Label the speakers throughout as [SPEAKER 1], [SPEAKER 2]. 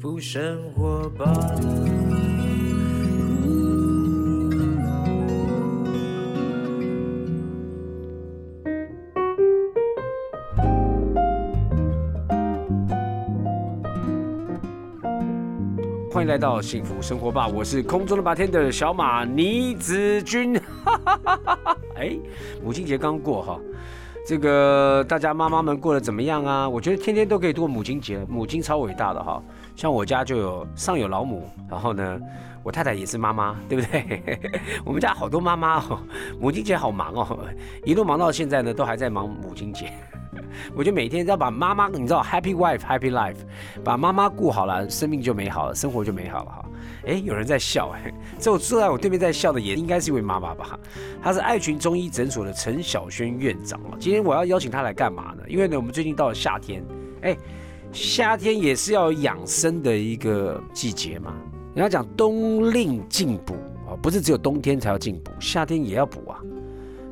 [SPEAKER 1] 福生活吧。欢迎来到幸福生活吧，我是空中的白天的小马倪子君。哎，母亲节刚过哈，这个大家妈妈们过得怎么样啊？我觉得天天都可以过母亲节，母亲超伟大的哈。像我家就有上有老母，然后呢，我太太也是妈妈，对不对？我们家好多妈妈哦，母亲节好忙哦，一路忙到现在呢，都还在忙母亲节。我就每天要把妈妈，你知道，Happy Wife Happy Life，把妈妈顾好了，生命就美好了，生活就美好了哈。哎，有人在笑哎，这我坐在我对面在笑的也应该是一位妈妈吧？她是爱群中医诊所的陈小轩院长哦。今天我要邀请她来干嘛呢？因为呢，我们最近到了夏天，哎，夏天也是要养生的一个季节嘛。人家讲冬令进补啊，不是只有冬天才要进补，夏天也要补啊。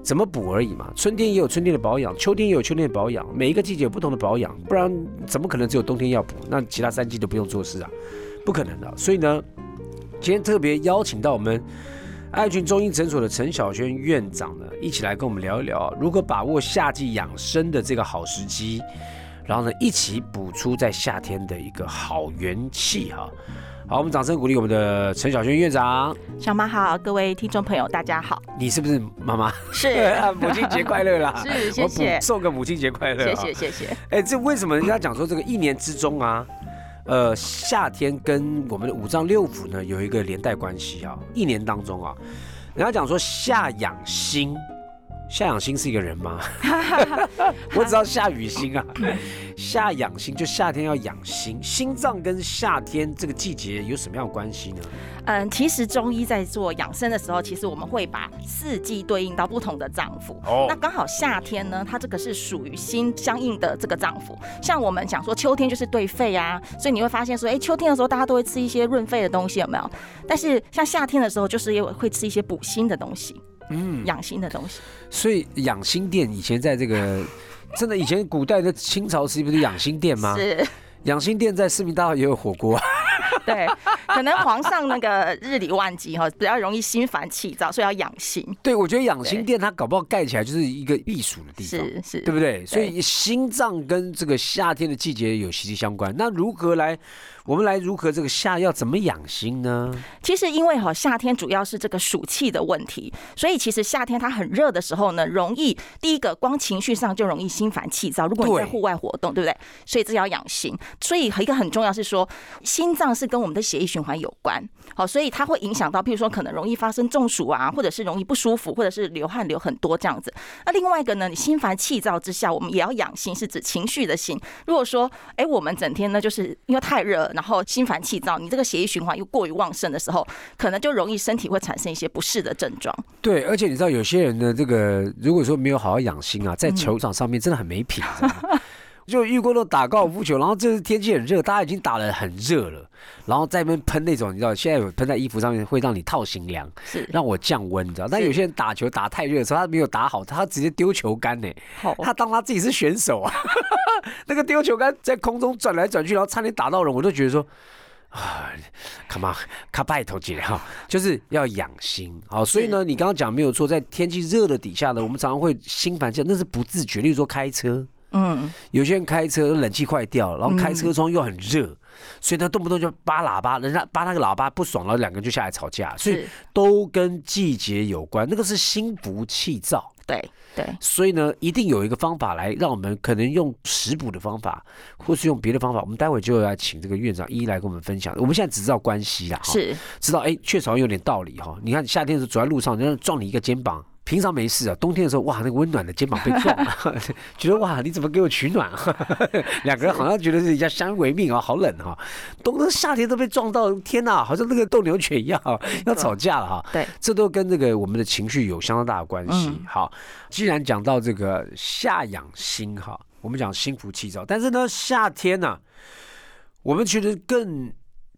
[SPEAKER 1] 怎么补而已嘛，春天也有春天的保养，秋天也有秋天的保养，每一个季节有不同的保养，不然怎么可能只有冬天要补？那其他三季都不用做事啊，不可能的。所以呢，今天特别邀请到我们爱群中医诊所的陈小轩院长呢，一起来跟我们聊一聊如何把握夏季养生的这个好时机，然后呢，一起补出在夏天的一个好元气哈。好，我们掌声鼓励我们的陈小轩院长。
[SPEAKER 2] 小马好，各位听众朋友，大家好。
[SPEAKER 1] 你是不是妈妈？
[SPEAKER 2] 是，
[SPEAKER 1] 母亲节快乐啦！
[SPEAKER 2] 是，谢谢。
[SPEAKER 1] 送个母亲节快乐。
[SPEAKER 2] 谢谢，谢谢。
[SPEAKER 1] 哎，这为什么人家讲说这个一年之中啊，呃，夏天跟我们的五脏六腑呢有一个连带关系啊？一年当中啊，人家讲说夏养心。夏养心是一个人吗？我只知道夏雨欣啊。夏养心就夏天要养心，心脏跟夏天这个季节有什么样的关系呢？
[SPEAKER 2] 嗯，其实中医在做养生的时候，其实我们会把四季对应到不同的脏腑。哦。那刚好夏天呢，它这个是属于心相应的这个脏腑。像我们讲说秋天就是对肺啊，所以你会发现说，哎，秋天的时候大家都会吃一些润肺的东西，有没有？但是像夏天的时候，就是也会吃一些补心的东西。嗯，养心的东西。
[SPEAKER 1] 所以养心殿以前在这个，真的以前古代的清朝时期不是养心殿吗？
[SPEAKER 2] 是。
[SPEAKER 1] 养心殿在市民大道也有火锅。
[SPEAKER 2] 对，可能皇上那个日理万机哈，比较容易心烦气躁，所以要养心。
[SPEAKER 1] 对，我觉得养心殿它搞不好盖起来就是一个避暑的地方，是是，对不对？所以心脏跟这个夏天的季节有息息相关。那如何来？我们来如何这个夏要怎么养心呢？
[SPEAKER 2] 其实因为哈夏天主要是这个暑气的问题，所以其实夏天它很热的时候呢，容易第一个光情绪上就容易心烦气躁。如果你在户外活动，对不对？所以这要养心。所以一个很重要是说，心脏是跟我们的血液循环有关，好，所以它会影响到，譬如说可能容易发生中暑啊，或者是容易不舒服，或者是流汗流很多这样子。那另外一个呢，你心烦气躁之下，我们也要养心，是指情绪的心。如果说，哎，我们整天呢就是因为太热。然后心烦气躁，你这个血液循环又过于旺盛的时候，可能就容易身体会产生一些不适的症状。
[SPEAKER 1] 对，而且你知道有些人的这个，如果说没有好好养心啊，在球场上面真的很没品。就遇过那种打高尔夫球，然后这天气很热，大家已经打得很热了，然后在那边喷那种，你知道，现在有喷在衣服上面会让你套型凉，
[SPEAKER 2] 是
[SPEAKER 1] 让我降温，你知道。但有些人打球打太热的时候，他没有打好，他直接丢球杆呢。他当他自己是选手啊。那个丢球杆在空中转来转去，然后差点打到人，我都觉得说啊，Come on，卡拜头姐哈，就是要养心好。所以呢，你刚刚讲没有错，在天气热的底下呢，我们常常会心烦气，那是不自觉。例如说开车，嗯，有些人开车冷气坏掉，然后开车窗又很热，所以他动不动就扒喇叭，人家扒那个喇叭不爽了，两个人就下来吵架，所以都跟季节有关，那个是心浮气躁。
[SPEAKER 2] 对对，
[SPEAKER 1] 所以呢，一定有一个方法来让我们可能用食补的方法，或是用别的方法。我们待会就要请这个院长一一来跟我们分享。我们现在只知道关系啦，
[SPEAKER 2] 是
[SPEAKER 1] 知道哎，确实有点道理哈。你看夏天的时候走在路上，人家撞你一个肩膀。平常没事啊，冬天的时候哇，那个温暖的肩膀被撞了，觉得哇，你怎么给我取暖啊？两个人好像觉得是要相依为命啊，好冷哈。冬天夏天都被撞到，天哪，好像那个斗牛犬一样，要吵架了哈。
[SPEAKER 2] 对，
[SPEAKER 1] 这都跟这个我们的情绪有相当大的关系。好，既然讲到这个夏养心哈，我们讲心浮气躁，但是呢，夏天呢，我们其实更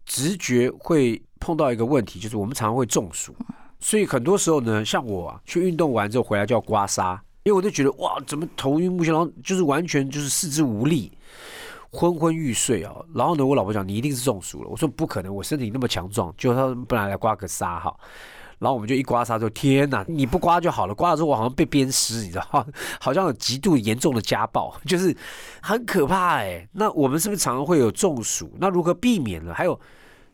[SPEAKER 1] 直觉会碰到一个问题，就是我们常常会中暑。所以很多时候呢，像我啊，去运动完之后回来就要刮痧，因为我就觉得哇，怎么头晕目眩，然后就是完全就是四肢无力。昏昏欲睡啊。然后呢，我老婆讲你一定是中暑了。我说不可能，我身体那么强壮，就他不然来刮个痧哈。然后我们就一刮痧，之后天哪！你不刮就好了，刮了之后我好像被鞭尸，你知道吗好像有极度严重的家暴，就是 很可怕哎。那我们是不是常常会有中暑？那如何避免呢？还有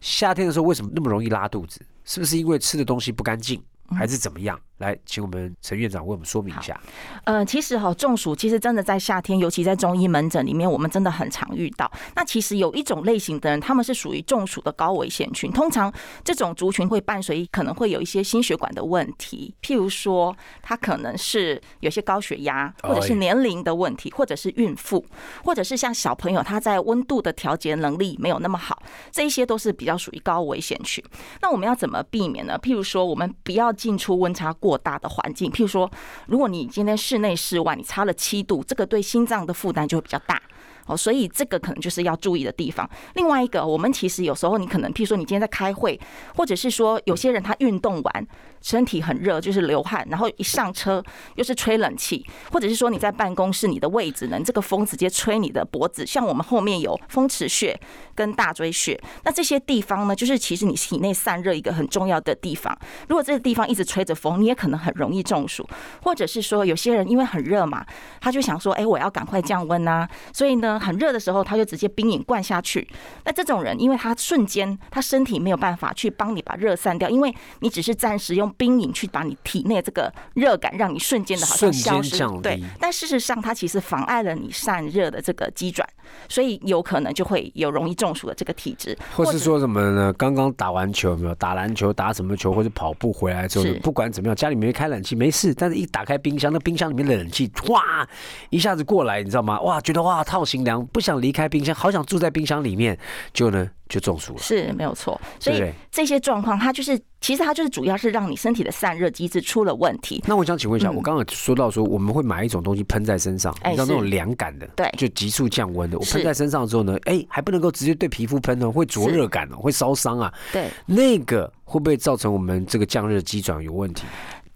[SPEAKER 1] 夏天的时候为什么那么容易拉肚子？是不是因为吃的东西不干净？还是怎么样？来，请我们陈院长为我们说明一下。
[SPEAKER 2] 呃，其实哈，中暑其实真的在夏天，尤其在中医门诊里面，我们真的很常遇到。那其实有一种类型的人，他们是属于中暑的高危险群。通常这种族群会伴随可能会有一些心血管的问题，譬如说他可能是有些高血压，或者是年龄的问题，或者是孕妇，或者是像小朋友他在温度的调节能力没有那么好，这一些都是比较属于高危险群。那我们要怎么避免呢？譬如说，我们不要进出温差过过大的环境，譬如说，如果你今天室内室外你差了七度，这个对心脏的负担就会比较大。哦，所以这个可能就是要注意的地方。另外一个，我们其实有时候你可能，譬如说你今天在开会，或者是说有些人他运动完。身体很热，就是流汗，然后一上车又是吹冷气，或者是说你在办公室，你的位置呢，这个风直接吹你的脖子。像我们后面有风池穴跟大椎穴，那这些地方呢，就是其实你体内散热一个很重要的地方。如果这个地方一直吹着风，你也可能很容易中暑。或者是说有些人因为很热嘛，他就想说，哎，我要赶快降温啊，所以呢，很热的时候他就直接冰饮灌下去。那这种人，因为他瞬间他身体没有办法去帮你把热散掉，因为你只是暂时用。冰饮去把你体内这个热感，让你瞬间的好像消失，对。但事实上，它其实妨碍了你散热的这个机转，所以有可能就会有容易中暑的这个体质。
[SPEAKER 1] 或是说什么呢？刚刚打完球有没有？打篮球打什么球？或者跑步回来之后，不管怎么样，家里没开冷气没事，但是一打开冰箱，那冰箱里面的冷气哇一下子过来，你知道吗？哇，觉得哇套心凉，不想离开冰箱，好想住在冰箱里面，就呢。就中暑了，
[SPEAKER 2] 是没有错。所以这些状况，它就是其实它就是主要是让你身体的散热机制出了问题。
[SPEAKER 1] 那我想请问一下，我刚刚说到说我们会买一种东西喷在身上，你知道那种凉感的，
[SPEAKER 2] 对，
[SPEAKER 1] 就急速降温的。我喷在身上之后呢，哎，还不能够直接对皮肤喷哦，会灼热感哦，会烧伤啊。
[SPEAKER 2] 对，
[SPEAKER 1] 那个会不会造成我们这个降热机转有问题？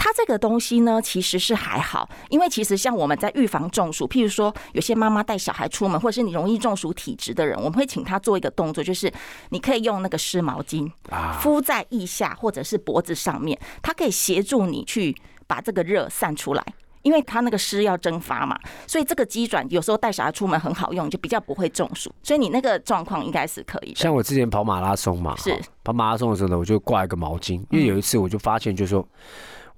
[SPEAKER 2] 它这个东西呢，其实是还好，因为其实像我们在预防中暑，譬如说有些妈妈带小孩出门，或者是你容易中暑体质的人，我们会请他做一个动作，就是你可以用那个湿毛巾敷在腋下或者是脖子上面，它可以协助你去把这个热散出来，因为它那个湿要蒸发嘛，所以这个机转有时候带小孩出门很好用，就比较不会中暑，所以你那个状况应该是可以。
[SPEAKER 1] 像我之前跑马拉松嘛，
[SPEAKER 2] 是
[SPEAKER 1] 跑马拉松的时候呢，我就挂一个毛巾，因为有一次我就发现，就是说。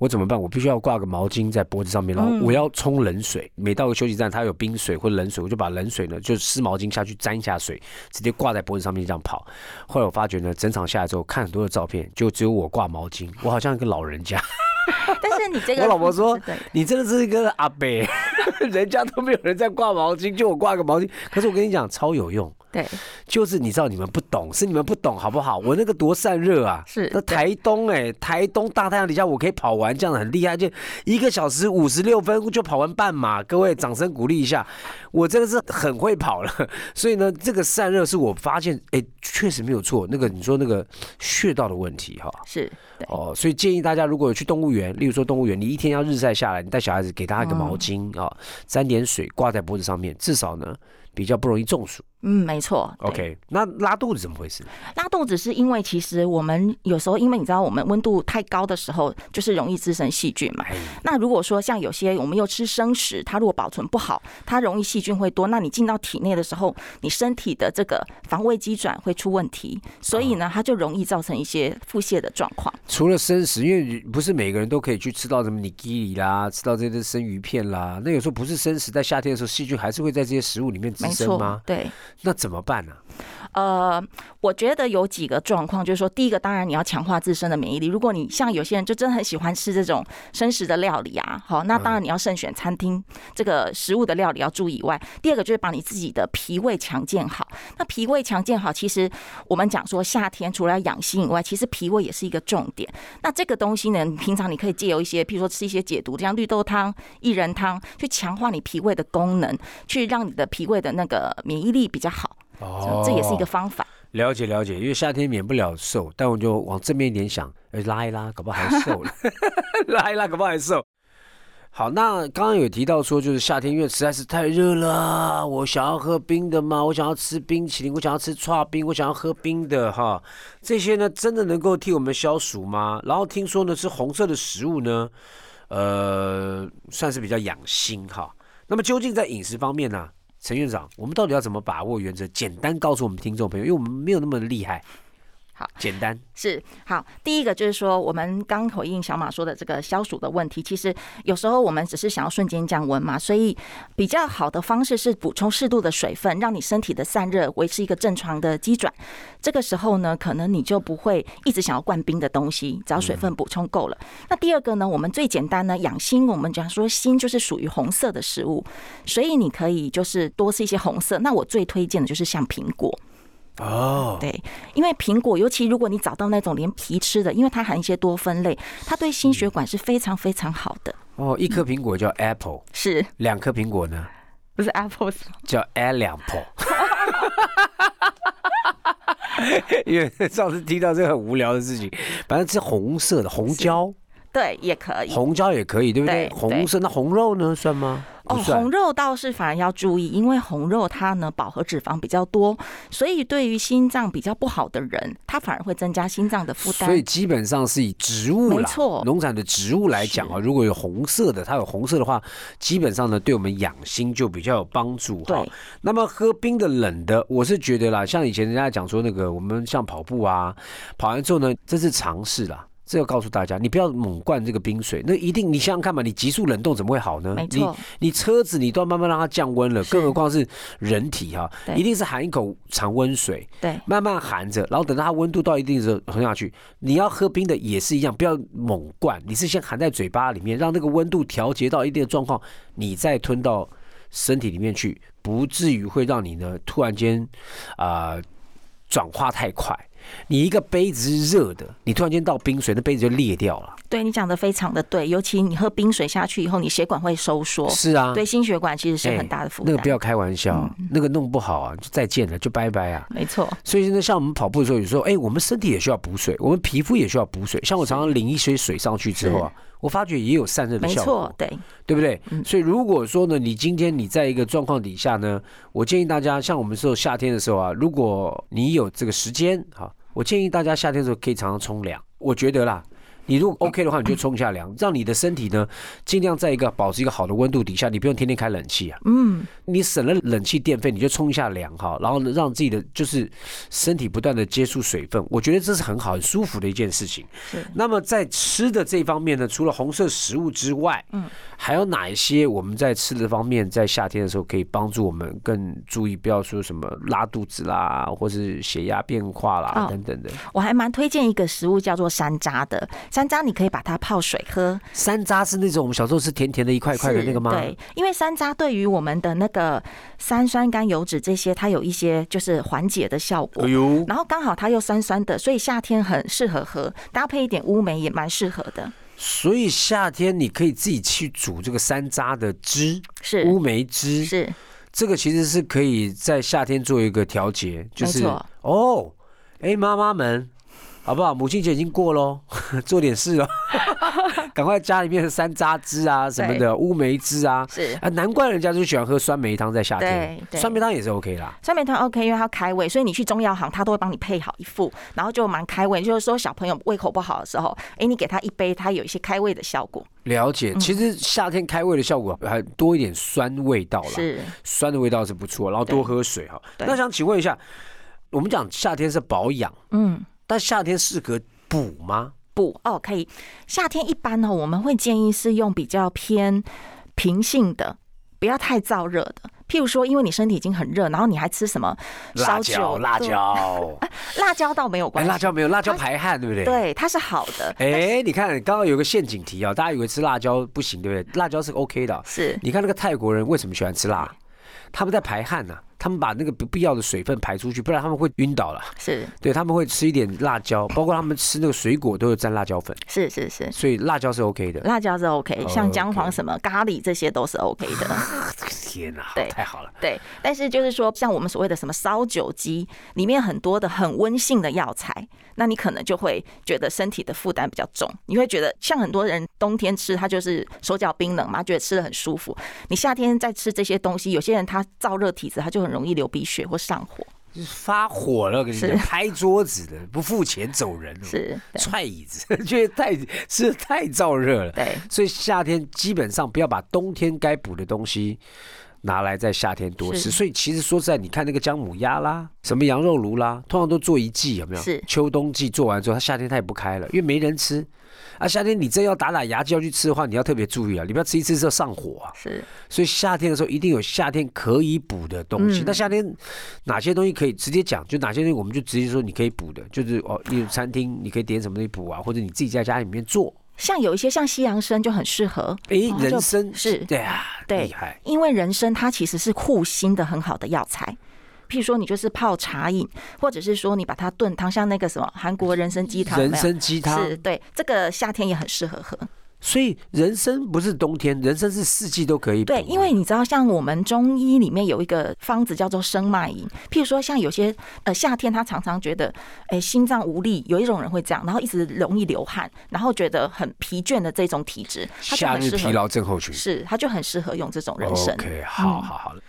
[SPEAKER 1] 我怎么办？我必须要挂个毛巾在脖子上面，然后我要冲冷水。每到个休息站，它有冰水或冷水，我就把冷水呢，就湿毛巾下去沾一下水，直接挂在脖子上面这样跑。后来我发觉呢，整场下来之后，看很多的照片，就只有我挂毛巾，我好像一个老人家。
[SPEAKER 2] 但是你这个，
[SPEAKER 1] 我老婆说，你真的是一个阿伯，人家都没有人在挂毛巾，就我挂个毛巾。可是我跟你讲，超有用。
[SPEAKER 2] 对，
[SPEAKER 1] 就是你知道你们不懂，是你们不懂好不好？我那个多散热啊！
[SPEAKER 2] 是
[SPEAKER 1] 那台东哎，台东大太阳底下我可以跑完，这样很厉害，就一个小时五十六分就跑完半马。各位掌声鼓励一下，我真的是很会跑了。所以呢，这个散热是我发现，哎，确实没有错。那个你说那个穴道的问题哈，
[SPEAKER 2] 是
[SPEAKER 1] 哦，所以建议大家如果有去动物园，例如说动物园，你一天要日晒下来，你带小孩子给他一个毛巾啊，沾点水挂在脖子上面，至少呢比较不容易中暑。
[SPEAKER 2] 嗯，没错。
[SPEAKER 1] OK，那拉肚子怎么回事？
[SPEAKER 2] 拉肚子是因为其实我们有时候，因为你知道我们温度太高的时候，就是容易滋生细菌嘛。那如果说像有些我们又吃生食，它如果保存不好，它容易细菌会多。那你进到体内的时候，你身体的这个防卫机转会出问题，所以呢，它就容易造成一些腹泻的状况。
[SPEAKER 1] 除了生食，因为不是每个人都可以去吃到什么尼基里啦，吃到这些生鱼片啦。那有时候不是生食，在夏天的时候，细菌还是会在这些食物里面滋生吗？
[SPEAKER 2] 对。
[SPEAKER 1] 那怎么办呢？
[SPEAKER 2] 呃，我觉得有几个状况，就是说，第一个，当然你要强化自身的免疫力。如果你像有些人就真的很喜欢吃这种生食的料理啊，好，那当然你要慎选餐厅这个食物的料理要注意。以外，第二个就是把你自己的脾胃强健好。那脾胃强健好，其实我们讲说夏天除了养心以外，其实脾胃也是一个重点。那这个东西呢，平常你可以借由一些，譬如说吃一些解毒，像绿豆汤、薏仁汤，去强化你脾胃的功能，去让你的脾胃的那个免疫力比较好。哦，这也是一个方法。
[SPEAKER 1] 了解了解，因为夏天免不了瘦，但我就往正面一点想，哎，拉一拉，搞不好还瘦了。拉一拉，搞不好还瘦。好，那刚刚有提到说，就是夏天因为实在是太热了，我想要喝冰的吗？我想要吃冰淇淋，我想要吃串冰，我想要喝冰的哈。这些呢，真的能够替我们消暑吗？然后听说呢，吃红色的食物呢，呃，算是比较养心哈。那么究竟在饮食方面呢，陈院长，我们到底要怎么把握原则？简单告诉我们听众朋友，因为我们没有那么厉害。
[SPEAKER 2] 好，
[SPEAKER 1] 简单
[SPEAKER 2] 是好。第一个就是说，我们刚回应小马说的这个消暑的问题，其实有时候我们只是想要瞬间降温嘛，所以比较好的方式是补充适度的水分，让你身体的散热维持一个正常的机转。这个时候呢，可能你就不会一直想要灌冰的东西，只要水分补充够了。那第二个呢，我们最简单呢，养心，我们讲说心就是属于红色的食物，所以你可以就是多吃一些红色。那我最推荐的就是像苹果。
[SPEAKER 1] 哦，
[SPEAKER 2] 对，因为苹果，尤其如果你找到那种连皮吃的，因为它含一些多酚类，它对心血管是非常非常好的。
[SPEAKER 1] 哦，一颗苹果叫 apple，
[SPEAKER 2] 是
[SPEAKER 1] 两颗苹果呢？
[SPEAKER 2] 不是 apples，
[SPEAKER 1] 叫 apple。因为上次听到这个很无聊的事情，反正是红色的红椒。
[SPEAKER 2] 对，也可以，
[SPEAKER 1] 红椒也可以，对不对？红色那红肉呢，算吗？
[SPEAKER 2] 哦，红肉倒是反而要注意，因为红肉它呢饱和脂肪比较多，所以对于心脏比较不好的人，它反而会增加心脏的负担。
[SPEAKER 1] 所以基本上是以植物
[SPEAKER 2] 没错，
[SPEAKER 1] 农产的植物来讲啊，如果有红色的，它有红色的话，基本上呢对我们养心就比较有帮助哈。那么喝冰的、冷的，我是觉得啦，像以前人家讲说那个，我们像跑步啊，跑完之后呢，这是常识啦。这要告诉大家，你不要猛灌这个冰水，那一定你想想看嘛，你急速冷冻怎么会好呢？
[SPEAKER 2] 没错，
[SPEAKER 1] 你车子你都要慢慢让它降温了，更何况是人体哈，一定是含一口常温水，
[SPEAKER 2] 对，
[SPEAKER 1] 慢慢含着，然后等到它温度到一定的时候喝下去。你要喝冰的也是一样，不要猛灌，你是先含在嘴巴里面，让那个温度调节到一定的状况，你再吞到身体里面去，不至于会让你呢突然间啊转化太快。你一个杯子是热的，你突然间倒冰水，那杯子就裂掉了。
[SPEAKER 2] 对你讲的非常的对，尤其你喝冰水下去以后，你血管会收缩。
[SPEAKER 1] 是啊，
[SPEAKER 2] 对心血管其实是很大的负
[SPEAKER 1] 担。那个不要开玩笑，那个弄不好啊，就再见了，就拜拜啊。
[SPEAKER 2] 没错。
[SPEAKER 1] 所以现在像我们跑步的时候，有时候哎，我们身体也需要补水，我们皮肤也需要补水。像我常常淋一些水上去之后啊。我发觉也有散热的效果，
[SPEAKER 2] 没错，对，
[SPEAKER 1] 对不对？所以如果说呢，你今天你在一个状况底下呢，我建议大家，像我们说夏天的时候啊，如果你有这个时间，哈，我建议大家夏天的时候可以常常冲凉。我觉得啦。你如果 OK 的话，你就冲一下凉，让你的身体呢尽量在一个保持一个好的温度底下，你不用天天开冷气啊。嗯，你省了冷气电费，你就冲一下凉哈，然后呢让自己的就是身体不断的接触水分，我觉得这是很好很舒服的一件事情。
[SPEAKER 2] 是。
[SPEAKER 1] 那么在吃的这方面呢，除了红色食物之外，嗯，还有哪一些我们在吃的方面，在夏天的时候可以帮助我们更注意，不要说什么拉肚子啦，或是血压变化啦等等的。
[SPEAKER 2] 我还蛮推荐一个食物叫做山楂的。山楂你可以把它泡水喝。
[SPEAKER 1] 山楂是那种我们小时候吃甜甜的一块块的那个吗？
[SPEAKER 2] 对，因为山楂对于我们的那个三酸甘油脂这些，它有一些就是缓解的效果。哎呦，然后刚好它又酸酸的，所以夏天很适合喝，搭配一点乌梅也蛮适合的。
[SPEAKER 1] 所以夏天你可以自己去煮这个山楂的汁，
[SPEAKER 2] 是
[SPEAKER 1] 乌梅汁，
[SPEAKER 2] 是
[SPEAKER 1] 这个其实是可以在夏天做一个调节，就是哦，哎，妈妈们。好不好？母亲节已经过喽，做点事哦，赶快家里面的山楂汁啊什么的，乌梅汁啊，
[SPEAKER 2] 是
[SPEAKER 1] 啊，难怪人家就喜欢喝酸梅汤在夏天，酸梅汤也是 OK 啦。
[SPEAKER 2] 酸梅汤 OK，因为它开胃，所以你去中药行，他都会帮你配好一副，然后就蛮开胃。就是说小朋友胃口不好的时候，哎，你给他一杯，它有一些开胃的效果。
[SPEAKER 1] 了解，其实夏天开胃的效果还多一点酸味道啦，
[SPEAKER 2] 是
[SPEAKER 1] 酸的味道是不错，然后多喝水哈。那想请问一下，我们讲夏天是保养，嗯。但夏天适合补吗？
[SPEAKER 2] 补哦，可以。夏天一般呢，我们会建议是用比较偏平性的，不要太燥热的。譬如说，因为你身体已经很热，然后你还吃什么
[SPEAKER 1] 辣椒？辣椒，
[SPEAKER 2] 辣椒倒没有关系。
[SPEAKER 1] 辣椒没有，辣椒排汗，对不对？
[SPEAKER 2] 对，它是好的。
[SPEAKER 1] 哎，你看，刚刚有个陷阱题啊，大家以为吃辣椒不行，对不对？辣椒是 OK 的。
[SPEAKER 2] 是，
[SPEAKER 1] 你看那个泰国人为什么喜欢吃辣？他们在排汗呢。他们把那个不必要的水分排出去，不然他们会晕倒了。
[SPEAKER 2] 是，
[SPEAKER 1] 对他们会吃一点辣椒，包括他们吃那个水果都有沾辣椒粉。
[SPEAKER 2] 是是是，
[SPEAKER 1] 所以辣椒是 OK 的。
[SPEAKER 2] 辣椒是 OK，像姜黄什么咖喱这些都是 OK 的。
[SPEAKER 1] 天哪，
[SPEAKER 2] 对
[SPEAKER 1] 太好了。
[SPEAKER 2] 对，但是就是说，像我们所谓的什么烧酒鸡，里面很多的很温性的药材，那你可能就会觉得身体的负担比较重。你会觉得，像很多人冬天吃，他就是手脚冰冷嘛，觉得吃的很舒服。你夏天再吃这些东西，有些人他燥热体质，他就很容易流鼻血或上火。
[SPEAKER 1] 就是发火了，跟你讲，拍桌子的，不付钱走人，
[SPEAKER 2] 是
[SPEAKER 1] 踹椅子，觉得太是太燥热了。
[SPEAKER 2] 对，
[SPEAKER 1] 所以夏天基本上不要把冬天该补的东西拿来在夏天多吃。所以其实说实在，你看那个姜母鸭啦，什么羊肉炉啦，通常都做一季，有没有？
[SPEAKER 2] 是
[SPEAKER 1] 秋冬季做完之后，它夏天它也不开了，因为没人吃。啊，夏天你真要打打牙祭要去吃的话，你要特别注意啊，你不要吃一次之后上火啊。
[SPEAKER 2] 是，
[SPEAKER 1] 所以夏天的时候一定有夏天可以补的东西。那夏天哪些东西可以直接讲？就哪些东西我们就直接说你可以补的，就是哦，例如餐厅你可以点什么东西补啊，或者你自己在家里面做。
[SPEAKER 2] 像有一些像西洋参就很适合。
[SPEAKER 1] 哎，人参
[SPEAKER 2] 是，
[SPEAKER 1] 对啊，
[SPEAKER 2] 对。因为人参它其实是护心的很好的药材。譬如说，你就是泡茶饮，或者是说你把它炖汤，像那个什么韩国人参鸡汤，
[SPEAKER 1] 人参鸡汤
[SPEAKER 2] 是对这个夏天也很适合喝。
[SPEAKER 1] 所以人参不是冬天，人参是四季都可以。
[SPEAKER 2] 对，因为你知道，像我们中医里面有一个方子叫做生脉饮。譬如说，像有些呃夏天他常常觉得哎心脏无力，有一种人会这样，然后一直容易流汗，然后觉得很疲倦的这种体质，
[SPEAKER 1] 夏日疲劳症候群
[SPEAKER 2] 是，他就很适合用这种人参。
[SPEAKER 1] OK，好好好了。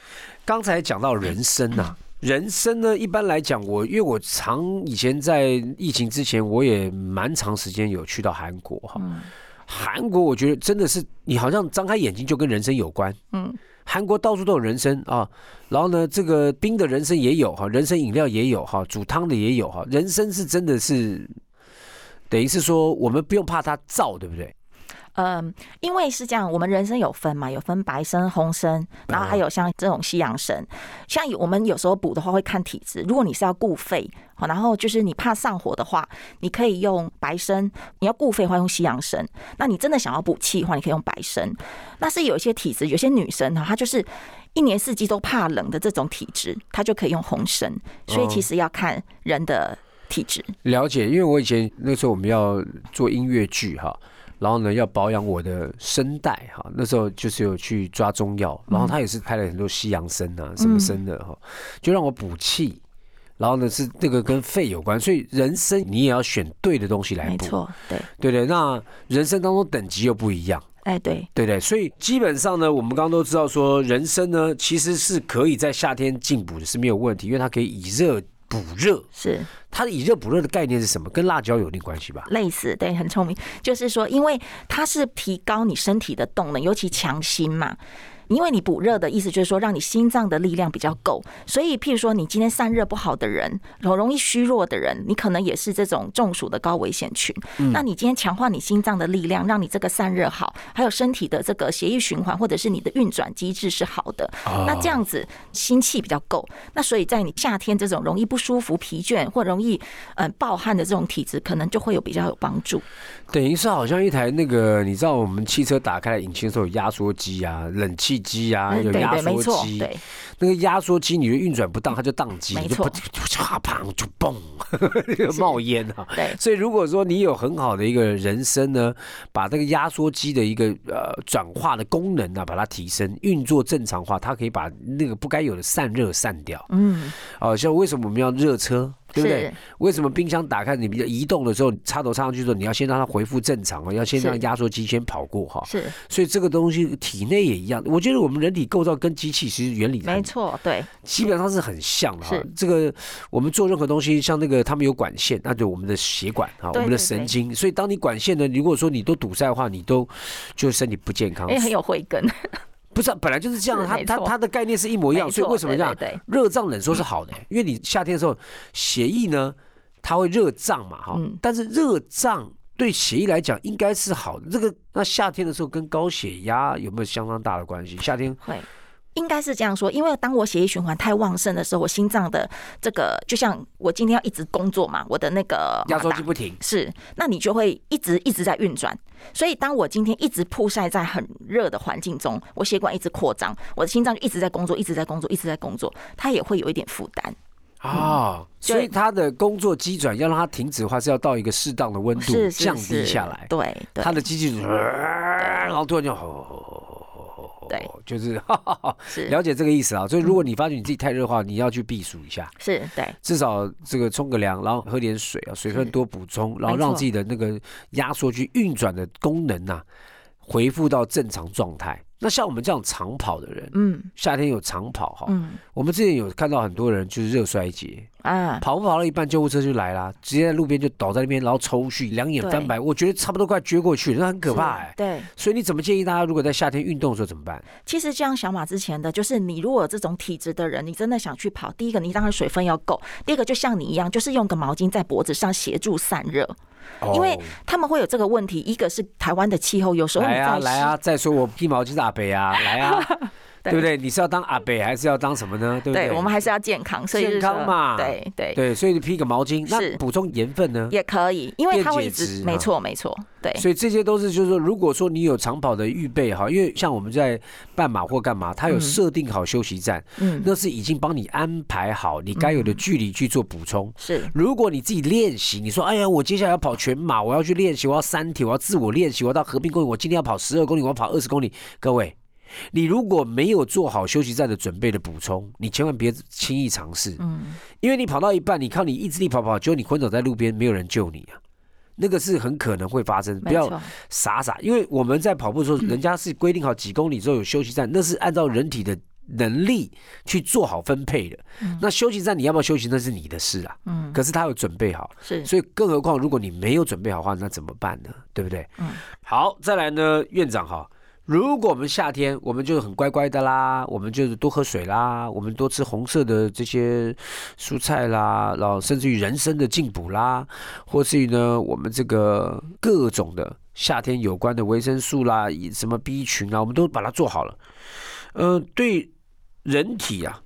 [SPEAKER 1] 刚才讲到人参呐。人参呢，一般来讲，我因为我常以前在疫情之前，我也蛮长时间有去到韩国哈。韩国我觉得真的是，你好像张开眼睛就跟人参有关。嗯，韩国到处都有人参啊，然后呢，这个冰的人参也有哈，人参饮料也有哈，煮汤的也有哈。人参是真的是，等于是说我们不用怕它燥，对不对？
[SPEAKER 2] 嗯，因为是这样，我们人参有分嘛，有分白参、红参，然后还有像这种西洋参。像我们有时候补的话会看体质，如果你是要固肺，然后就是你怕上火的话，你可以用白参；你要固肺的话用西洋参。那你真的想要补气的话，你可以用白参。那是有一些体质，有些女生哈，她就是一年四季都怕冷的这种体质，她就可以用红参。所以其实要看人的体质。
[SPEAKER 1] 了解，因为我以前那时候我们要做音乐剧哈。然后呢，要保养我的声带哈，那时候就是有去抓中药，然后他也是拍了很多西洋参啊，什么参的哈，就让我补气。然后呢，是那个跟肺有关，所以人参你也要选对的东西来补。没
[SPEAKER 2] 错，对
[SPEAKER 1] 对对。那人参当中等级又不一样，
[SPEAKER 2] 哎，对
[SPEAKER 1] 对对。所以基本上呢，我们刚刚都知道说，人参呢其实是可以在夏天进补的是没有问题，因为它可以以热。补热
[SPEAKER 2] 是
[SPEAKER 1] 它的以热补热的概念是什么？跟辣椒有点关系吧？
[SPEAKER 2] 类似，对，很聪明。就是说，因为它是提高你身体的动能，尤其强心嘛。因为你补热的意思就是说，让你心脏的力量比较够，所以譬如说你今天散热不好的人，很容易虚弱的人，你可能也是这种中暑的高危险群。那你今天强化你心脏的力量，让你这个散热好，还有身体的这个血液循环或者是你的运转机制是好的，那这样子心气比较够。那所以在你夏天这种容易不舒服、疲倦或容易嗯暴汗的这种体质，可能就会有比较有帮助。
[SPEAKER 1] 等于是好像一台那个，你知道我们汽车打开引擎的时候有压缩机啊、冷气机啊，有压缩机。
[SPEAKER 2] 对，
[SPEAKER 1] 那个压缩机你的运转不当，它就宕机，
[SPEAKER 2] 没错，
[SPEAKER 1] 啪砰就嘣，那个冒烟啊。
[SPEAKER 2] 对，
[SPEAKER 1] 所以如果说你有很好的一个人生呢，把这个压缩机的一个呃转化的功能呢，把它提升，运作正常化，它可以把那个不该有的散热散掉。嗯，哦，像为什么我们要热车？对不对？为什么冰箱打开你比较移动的时候，插头插上去的时候，你要先让它恢复正常哦，要先让压缩机先跑过哈。
[SPEAKER 2] 是，
[SPEAKER 1] 所以这个东西体内也一样。我觉得我们人体构造跟机器其实原理
[SPEAKER 2] 没错，对，
[SPEAKER 1] 基本上是很像的哈。这个我们做任何东西，像那个他们有管线，那就我们的血管啊，我们的神经。所以当你管线呢，如果说你都堵塞的话，你都就身体不健康。
[SPEAKER 2] 哎，很有慧根。
[SPEAKER 1] 不是，本来就是这样。它它它的概念是一模一样，所以为什么这样？热胀冷缩是好的，因为你夏天的时候血液呢，它会热胀嘛，哈。但是热胀对血液来讲应该是好的。这个那夏天的时候跟高血压有没有相当大的关系？夏天
[SPEAKER 2] 会。应该是这样说，因为当我血液循环太旺盛的时候，我心脏的这个就像我今天要一直工作嘛，我的那个
[SPEAKER 1] 压缩机不停，
[SPEAKER 2] 是，那你就会一直一直在运转。所以当我今天一直曝晒在很热的环境中，我血管一直扩张，我的心脏就一直在工作，一直在工作，一直在工作，它也会有一点负担
[SPEAKER 1] 啊。所以它的工作机转要让它停止的话，是要到一个适当的温度降低下来。
[SPEAKER 2] 对，
[SPEAKER 1] 它的机器，然后突然就。
[SPEAKER 2] 对，
[SPEAKER 1] 就是
[SPEAKER 2] 是。
[SPEAKER 1] 了解这个意思啊。所以如果你发觉你自己太热的话，你要去避暑一下，
[SPEAKER 2] 是，对，
[SPEAKER 1] 至少这个冲个凉，然后喝点水啊，水分多补充，然后让自己的那个压缩去运转的功能呐、恢复到正常状态。那像我们这样长跑的人，
[SPEAKER 2] 嗯。
[SPEAKER 1] 夏天有长跑哈，
[SPEAKER 2] 嗯。
[SPEAKER 1] 我们之前有看到很多人就是热衰竭，
[SPEAKER 2] 啊，
[SPEAKER 1] 跑不跑到一半，救护车就来了，直接在路边就倒在那边，然后抽搐，两眼翻白，我觉得差不多快撅过去，那很可怕哎、
[SPEAKER 2] 对，
[SPEAKER 1] 所以你怎么建议大家，如果在夏天运动的时候怎么办？
[SPEAKER 2] 其实就像小马之前的，就是你如果有这种体质的人，你真的想去跑，第一个你当然水分要够，第二个就像你一样，就是用个毛巾在脖子上协助散热，因为
[SPEAKER 1] 哦
[SPEAKER 2] 他们会有这个问题。一个是台湾的气候，有时候你
[SPEAKER 1] 来啊来啊，再说我披毛巾是阿北啊，来啊，
[SPEAKER 2] 对
[SPEAKER 1] 对不对？你是要当阿北还是要当什么呢？对不对？
[SPEAKER 2] 对我们还是要健康，所以
[SPEAKER 1] 健康嘛
[SPEAKER 2] 对对
[SPEAKER 1] 对，所以你披个毛巾，那补充盐分呢？
[SPEAKER 2] 也可以，因为它会一直，没错没错，对，
[SPEAKER 1] 所以这些都是就是说，如果说你有长跑的预备哈，因为像我们在半马或干嘛，它有
[SPEAKER 2] 嗯
[SPEAKER 1] 设定好休息站，
[SPEAKER 2] 嗯，
[SPEAKER 1] 那是已经帮你安排好你该有的距离去做补充。
[SPEAKER 2] 是
[SPEAKER 1] 如果你自己练习，你说哎呀，我接下来要跑全马，我要去练习，我要三铁，我要自我练习，我要到合并公园，我今天要跑十二公里，我要跑二十公里。各位，你如果没有做好休息站的准备的补充，你千万别轻易尝试，
[SPEAKER 2] 嗯
[SPEAKER 1] 因为你跑到一半，你靠你意志力跑跑，结果你昏倒在路边，没有人救你啊。那个是很可能会发生，不要，傻傻，因为我们在跑步的时候，人家是规定好几公里之后有休息站，那是按照人体的能力去做好分配的。那休息站你要不要休息，那是你的事啊。
[SPEAKER 2] 嗯
[SPEAKER 1] 可是他有准备好，
[SPEAKER 2] 是
[SPEAKER 1] 所以更何况如果你没有准备好的话，那怎么办呢？对不对？
[SPEAKER 2] 嗯
[SPEAKER 1] 好，再来呢，院长哈。如果我们夏天，我们就是很乖乖的啦，我们就是多喝水啦，我们多吃红色的这些蔬菜啦，然后甚至于人参的进补啦，或至于呢，我们这个各种的夏天有关的维生素啦，什么 B 群啊，我们都把它做好了。呃，对人体啊，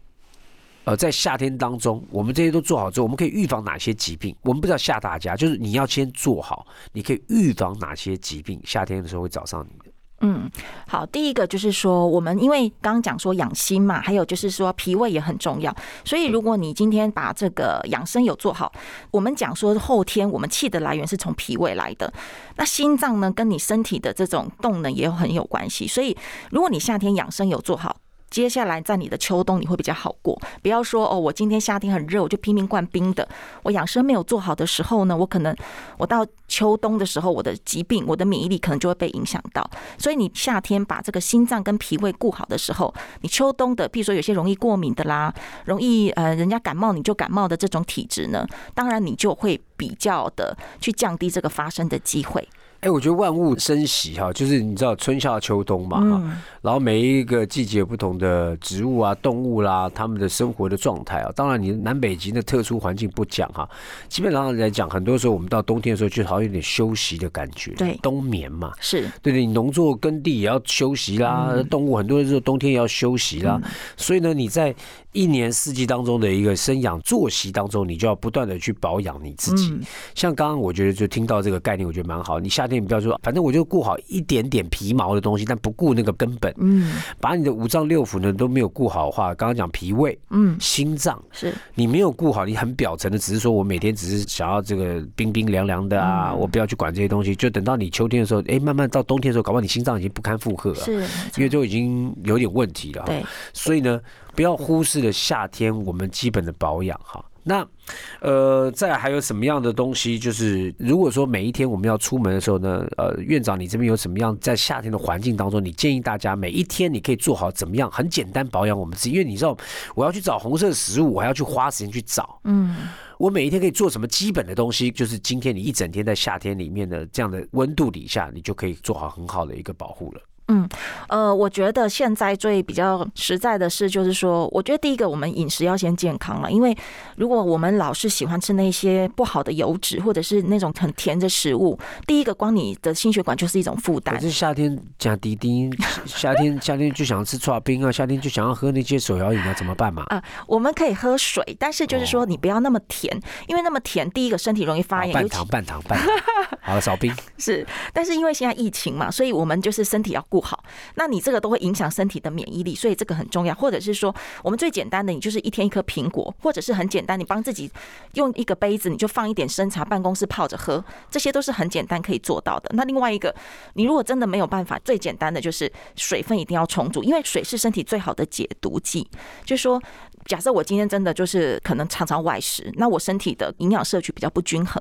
[SPEAKER 1] 呃，在夏天当中，我们这些都做好之后，我们可以预防哪些疾病？我们不知道吓大家，就是你要先做好，你可以预防哪些疾病，夏天的时候会找上你。
[SPEAKER 2] 嗯，好，第一个就是说，我们因为刚刚讲说养心嘛，还有就是说脾胃也很重要，所以如果你今天把这个养生有做好，我们讲说后天我们气的来源是从脾胃来的，那心脏呢跟你身体的这种动能也有很有关系，所以如果你夏天养生有做好。接下来在你的秋冬你会比较好过，不要说哦，我今天夏天很热，我就拼命灌冰的。我养生没有做好的时候呢，我可能我到秋冬的时候，我的疾病、我的免疫力可能就会被影响到。所以你夏天把这个心脏跟脾胃顾好的时候，你秋冬的，比如说有些容易过敏的啦，容易呃人家感冒你就感冒的这种体质呢，当然你就会比较的去降低这个发生的机会。
[SPEAKER 1] 哎，我觉得万物生息哈，就是你知道春夏秋冬嘛哈，
[SPEAKER 2] 嗯，
[SPEAKER 1] 然后每一个季节有不同的植物啊、动物啦，它们的生活的状态啊。当然，你南北极的特殊环境不讲哈，基本上来讲，很多时候我们到冬天的时候，就好像有点休息的感觉，
[SPEAKER 2] 对
[SPEAKER 1] 冬眠嘛。
[SPEAKER 2] 是
[SPEAKER 1] 对对，你农作耕地也要休息啦，
[SPEAKER 2] 嗯
[SPEAKER 1] 动物很多时候冬天也要休息啦，所以呢，你在一年四季当中的一个生养作息当中，你就要不断的去保养你自己。
[SPEAKER 2] 嗯
[SPEAKER 1] 像刚刚我觉得就听到这个概念，我觉得蛮好。你夏天你不要说，反正我就顾好一点点皮毛的东西，但不顾那个根本，
[SPEAKER 2] 嗯
[SPEAKER 1] 把你的五脏六腑呢都没有顾好的话，刚刚讲脾胃、
[SPEAKER 2] 嗯
[SPEAKER 1] 心脏。
[SPEAKER 2] 是
[SPEAKER 1] 你没有顾好，你很表层的，只是说我每天只是想要这个冰冰凉凉的啊，
[SPEAKER 2] 嗯
[SPEAKER 1] 我不要去管这些东西。就等到你秋天的时候，哎，慢慢到冬天的时候，搞不好你心脏已经不堪负荷了，
[SPEAKER 2] 是，
[SPEAKER 1] 因为就已经有点问题了。
[SPEAKER 2] 对，
[SPEAKER 1] 所以呢，不要忽视了夏天我们基本的保养哈。那呃，再还有什么样的东西？就是如果说每一天我们要出门的时候呢，呃，院长你这边有什么样在夏天的环境当中，你建议大家每一天你可以做好怎么样很简单保养我们自己？因为你知道我要去找红色食物，我还要去花时间去找。
[SPEAKER 2] 嗯
[SPEAKER 1] 我每一天可以做什么基本的东西？就是今天你一整天在夏天里面的这样的温度底下，你就可以做好很好的一个保护了。
[SPEAKER 2] 呃，我觉得现在最比较实在的是，就是说，我觉得第一个，我们饮食要先健康了，因为如果我们老是喜欢吃那些不好的油脂，或者是那种很甜的食物，第一个光你的心血管就是一种负担
[SPEAKER 1] 可。是夏天讲滴滴，夏天夏天就想要吃刨冰啊，夏天就想要喝那些手摇饮啊，怎么办嘛？
[SPEAKER 2] 啊，我们可以喝水，但是就是说
[SPEAKER 1] 哦
[SPEAKER 2] 你不要那么甜，因为那么甜，第一个身体容易发炎，
[SPEAKER 1] 半糖半糖半糖，好了，少冰。
[SPEAKER 2] 是，但是因为现在疫情嘛，所以我们就是身体要不好，那你这个都会影响身体的免疫力，所以这个很重要。或者是说，我们最简单的，你就是一天一颗苹果，或者是很简单，你帮自己用一个杯子，你就放一点生茶，办公室泡着喝，这些都是很简单可以做到的。那另外一个，你如果真的没有办法，最简单的就是水分一定要充足，因为水是身体最好的解毒剂。就是说。假设我今天真的就是可能常常外食，那我身体的营养摄取比较不均衡，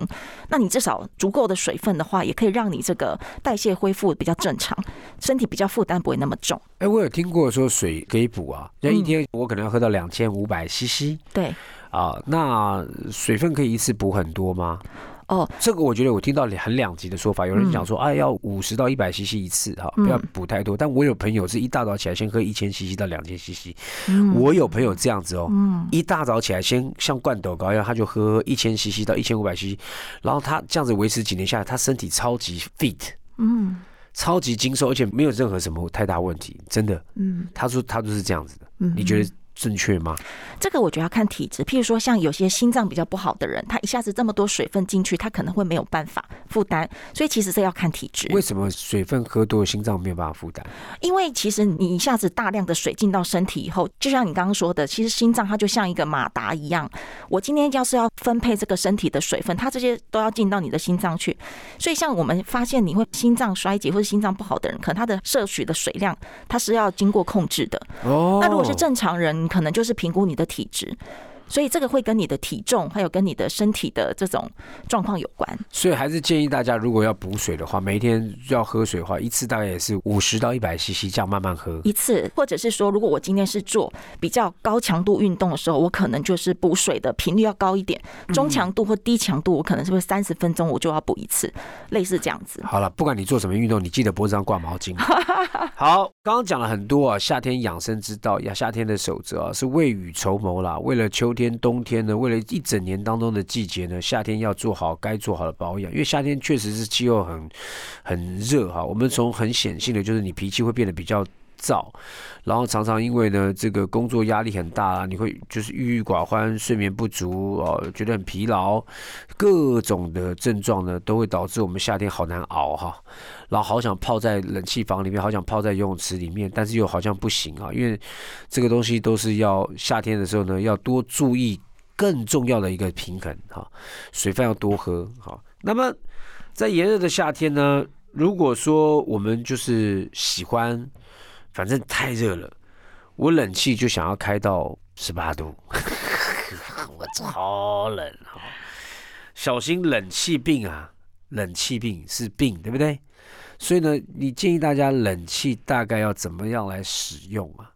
[SPEAKER 2] 那你至少足够的水分的话，也可以让你这个代谢恢复比较正常，身体比较负担不会那么重。
[SPEAKER 1] 哎，我有听过说水可以补啊，那一天我可能要喝到两千五百 CC。
[SPEAKER 2] 对。
[SPEAKER 1] 啊，那水分可以一次补很多吗？
[SPEAKER 2] 哦，
[SPEAKER 1] 这个我觉得我听到很两极的说法，有人讲说，哎，要五十到一百 CC 一次哈，不要补太多。但我有朋友是一大早起来先喝一千 CC 到两千 CC，我有朋友这样子哦，一大早起来先像灌斗高一样，他就喝一千 CC 到一千五百 CC，然后他这样子维持几年下来，他身体超级 fit，嗯，超级精瘦，而且没有任何什么太大问题，真的，嗯，他说他都是这样子的，嗯。你觉得？正确吗？
[SPEAKER 2] 这个我觉得要看体质。譬如说，像有些心脏比较不好的人，他一下子这么多水分进去，他可能会没有办法负担。所以其实这要看体质。
[SPEAKER 1] 为什么水分喝多，心脏没有办法负担？
[SPEAKER 2] 因为其实你一下子大量的水进到身体以后，就像你刚刚说的，其实心脏它就像一个马达一样。我今天要是要分配这个身体的水分，它这些都要进到你的心脏去。所以像我们发现你会心脏衰竭或者心脏不好的人，可能他的摄取的水量，它是要经过控制的。哦，那如果是正常人。可能就是评估你的体质。所以这个会跟你的体重，还有跟你的身体的这种状况有关。
[SPEAKER 1] 所以还是建议大家，如果要补水的话，每天要喝水的话，一次大概也是五十到一百 CC，这样慢慢喝
[SPEAKER 2] 一次。或者是说，如果我今天是做比较高强度运动的时候，我可能就是补水的频率要高一点。中强度或低强度，我可能是不是三十分钟我就要补一次，类似这样子。
[SPEAKER 1] 好了，不管你做什么运动，你记得脖子上挂毛巾。好，刚刚讲了很多啊，夏天养生之道呀，夏天的守则啊，是未雨绸缪啦，为了秋天、冬天呢，为了一整年当中的季节呢，夏天要做好该做好的保养，因为夏天确实是气候很很热哈。我们从很显性的就是你脾气会变得比较燥，然后常常因为呢这个工作压力很大啊，你会就是郁郁寡欢、睡眠不足哦，觉得很疲劳，各种的症状呢都会导致我们夏天好难熬哈。然后好想泡在冷气房里面，好想泡在游泳池里面，但是又好像不行啊，因为这个东西都是要夏天的时候呢，要多注意更重要的一个平衡哈，水分要多喝哈。那么在炎热的夏天呢，如果说我们就是喜欢，反正太热了，我冷气就想要开到十八度，我超冷哈，小心冷气病啊，冷气病是病，对不对？所以呢，你建议大家冷气大概要怎么样来使用啊？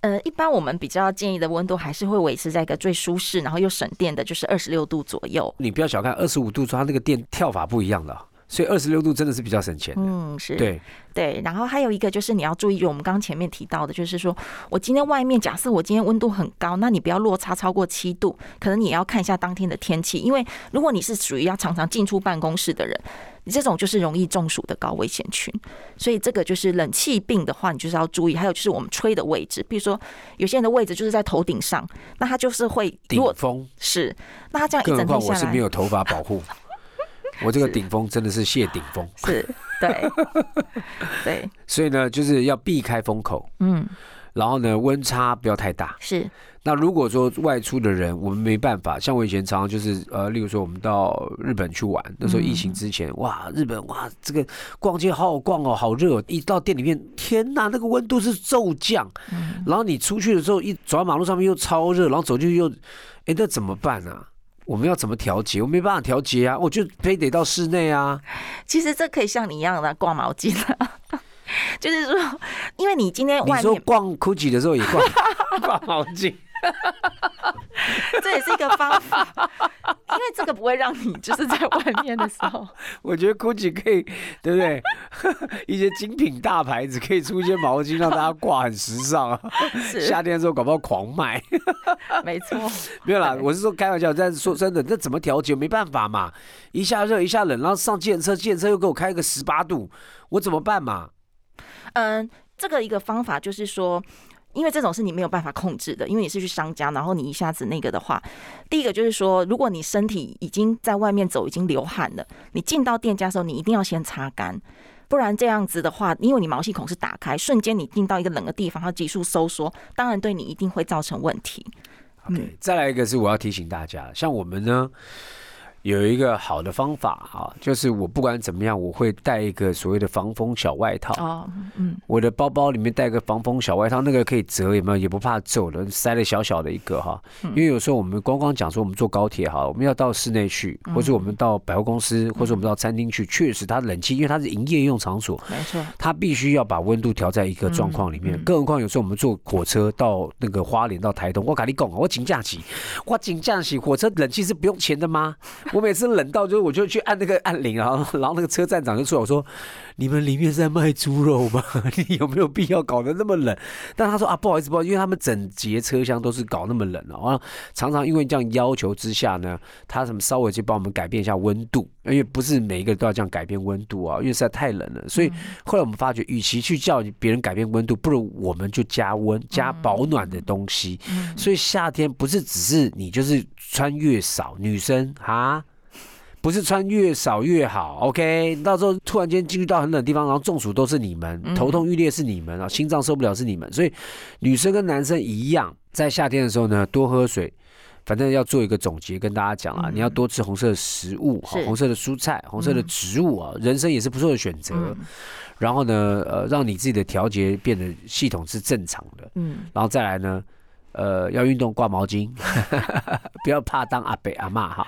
[SPEAKER 2] 呃，一般我们比较建议的温度还是会维持在一个最舒适，然后又省电的，就是二十六度左右。
[SPEAKER 1] 你不要小看二十五度，它那个电跳法不一样的，所以二十六度真的是比较省钱。
[SPEAKER 2] 嗯，是。
[SPEAKER 1] 对。
[SPEAKER 2] 对，然后还有一个就是你要注意，就我们刚刚前面提到的，就是说我今天外面假设我今天温度很高，那你不要落差超过七度，可能你也要看一下当天的天气，因为如果你是属于要常常进出办公室的人，你这种就是容易中暑的高危险群，所以这个就是冷气病的话，你就是要注意。还有就是我们吹的位置，比如说有些人的位置就是在头顶上，那他就是会
[SPEAKER 1] 顶风
[SPEAKER 2] 是，那他这样一整天下
[SPEAKER 1] 来，我是没有头发保护。我这个顶峰真的是谢顶峰，
[SPEAKER 2] 是，对，对，
[SPEAKER 1] 所以呢，就是要避开风口，嗯，然后呢，温差不要太大，
[SPEAKER 2] 是。
[SPEAKER 1] 那如果说外出的人，我们没办法，像我以前常常就是，呃，例如说我们到日本去玩，那时候疫情之前，哇，日本哇，这个逛街好好逛哦，好热，一到店里面，天哪，那个温度是骤降，然后你出去的时候，一走到马路上面又超热，然后走进去又，哎，那怎么办呢？我们要怎么调节？我没办法调节啊，我就非得到室内啊。
[SPEAKER 2] 其实这可以像你一样的挂毛巾 就是说，因为你今天
[SPEAKER 1] 你说逛 GUCCI 的时候也挂 挂毛巾。
[SPEAKER 2] 这也是一个方法，因为这个不会让你就是在外面的时候。
[SPEAKER 1] 我觉得 GUCCI 可以，对不对？一些精品大牌子可以出一些毛巾让大家挂，很时尚啊。夏天的时候搞不好狂卖。
[SPEAKER 2] 没错，
[SPEAKER 1] 没有啦，我是说开玩笑。但是说真的，这怎么调节？没办法嘛，一下热一下冷，然后上电车，电车又给我开个十八度，我怎么办嘛？
[SPEAKER 2] 嗯，这个一个方法就是说。因为这种是你没有办法控制的，因为你是去商家，然后你一下子那个的话，第一个就是说，如果你身体已经在外面走，已经流汗了，你进到店家的时候，你一定要先擦干。不然这样子的话，因为你毛细孔是打开，瞬间你进到一个冷的地方，它急速收缩，当然对你一定会造成问题。
[SPEAKER 1] OK，再来一个是我要提醒大家，像我们呢。有一个好的方法啊，就是我不管怎么样，我会带一个所谓的防风小外套。哦，嗯，我的包包里面带个防风小外套，那个可以折，有没有？也不怕皱的，塞了小小的一个哈。因为有时候我们光光讲说我们坐高铁哈，我们要到室内去，或者我们到百货公司，或者我们到餐厅去，确实它冷气，因为它是营业用场所，
[SPEAKER 2] 没错，
[SPEAKER 1] 它必须要把温度调在一个状况里面。更何况有时候我们坐火车到那个花莲到台东，我跟你讲，我请假期，我请假期，火车冷气是不用钱的吗？我每次冷到就我就去按那个按铃，然后然后那个车站长就出来我说：“你们里面是在卖猪肉吗？你有没有必要搞得那么冷？”但他说：“啊，不好意思，不好意思，因为他们整节车厢都是搞那么冷啊。常常因为这样要求之下呢，他什么稍微去帮我们改变一下温度，因为不是每一个都要这样改变温度啊，因为实在太冷了。所以后来我们发觉，与其去叫别人改变温度，不如我们就加温、加保暖的东西。所以夏天不是只是你就是穿越少，女生啊。”不是穿越少越好，OK？到时候突然间进入到很冷的地方，然后中暑都是你们，头痛欲裂是你们啊，心脏受不了是你们。所以女生跟男生一样，在夏天的时候呢，多喝水。反正要做一个总结，跟大家讲啊，你要多吃红色的食物，红色的蔬菜，红色的植物啊，人参也是不错的选择。然后呢，呃，让你自己的调节变得系统是正常的。嗯，然后再来呢，呃，要运动挂毛巾，不要怕当阿北阿妈哈。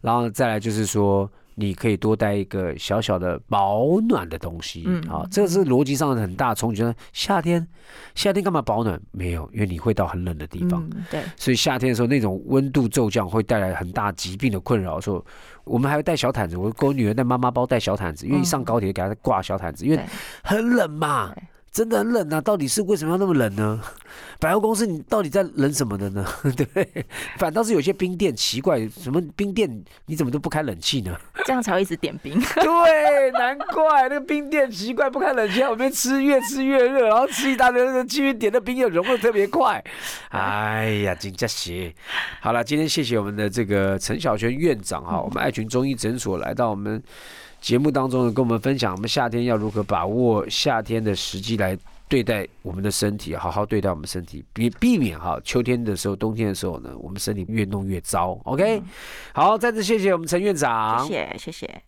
[SPEAKER 1] 然后再来就是说，你可以多带一个小小的保暖的东西，嗯，啊，这个是逻辑上的很大冲击。夏天，夏天干嘛保暖？没有，因为你会到很冷的地方，
[SPEAKER 2] 对，
[SPEAKER 1] 所以夏天的时候那种温度骤降会带来很大疾病的困扰。说我们还会带小毯子，我给我女儿带妈妈包带小毯子，因为一上高铁给她挂小毯子，因为很冷嘛。真的很冷啊！到底是为什么要那么冷呢？百货公司你到底在冷什么的呢？对，反倒是有些冰店奇怪，什么冰店你怎么都不开冷气呢？
[SPEAKER 2] 这样才会一直点冰。
[SPEAKER 1] 对，难怪那个冰店奇怪不开冷气，我们吃越吃越热，然后吃一大堆，继续点的冰又融的特别快。哎呀，真假邪！好了，今天谢谢我们的这个陈小泉院长哈，我们爱群中医诊所来到我们。节目当中呢，跟我们分享我们夏天要如何把握夏天的时机来对待我们的身体，好好对待我们身体，避避免哈秋天的时候、冬天的时候呢，我们身体越弄越糟。OK，好，再次谢谢我们陈院长，
[SPEAKER 2] 谢谢谢谢。